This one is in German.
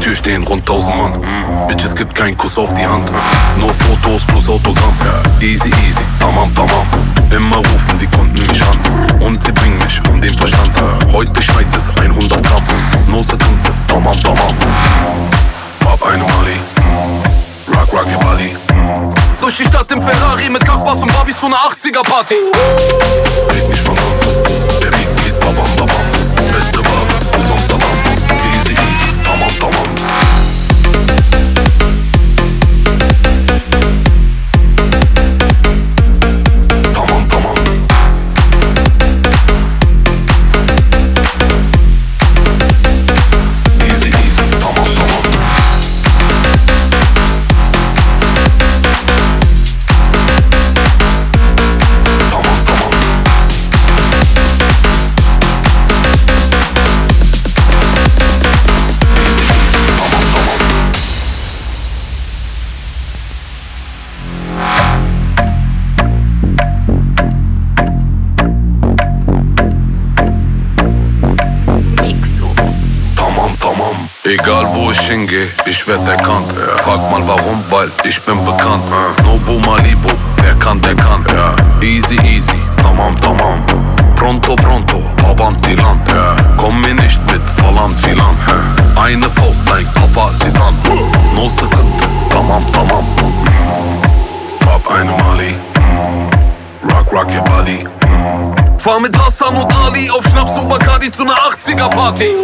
Tür stehen rund tausend Mann. Mm. Bitch, es gibt keinen Kuss auf die Hand. Nur Fotos plus Autogramm. Easy, easy, tamam, tamam. Immer rufen die Kunden mich an. Und sie bringen mich um den Verstand. Heute schneit es 100 Gramm. Nur Sekunde, tamam, tamam. Pop eine Mali. Rock, rock your body. Durch die Stadt im Ferrari mit Kachbass und Barbies zu einer 80er Egal wo ich hingehe, ich werd erkannt. Frag mal warum, weil ich bin bekannt. Nobu Malibu, wer kann, der kann. Easy, easy, tamam, tamam. Pronto, pronto, avanti land. Komm mir nicht mit Falan filan. Eine Faust, dein Koffer, sie dann. No Sekunde, tamam, tamam. Pop eine Mali. Rock, rock your body. Fahr mit Hassan und Ali auf Schnaps und Bacardi zu einer 80er Party.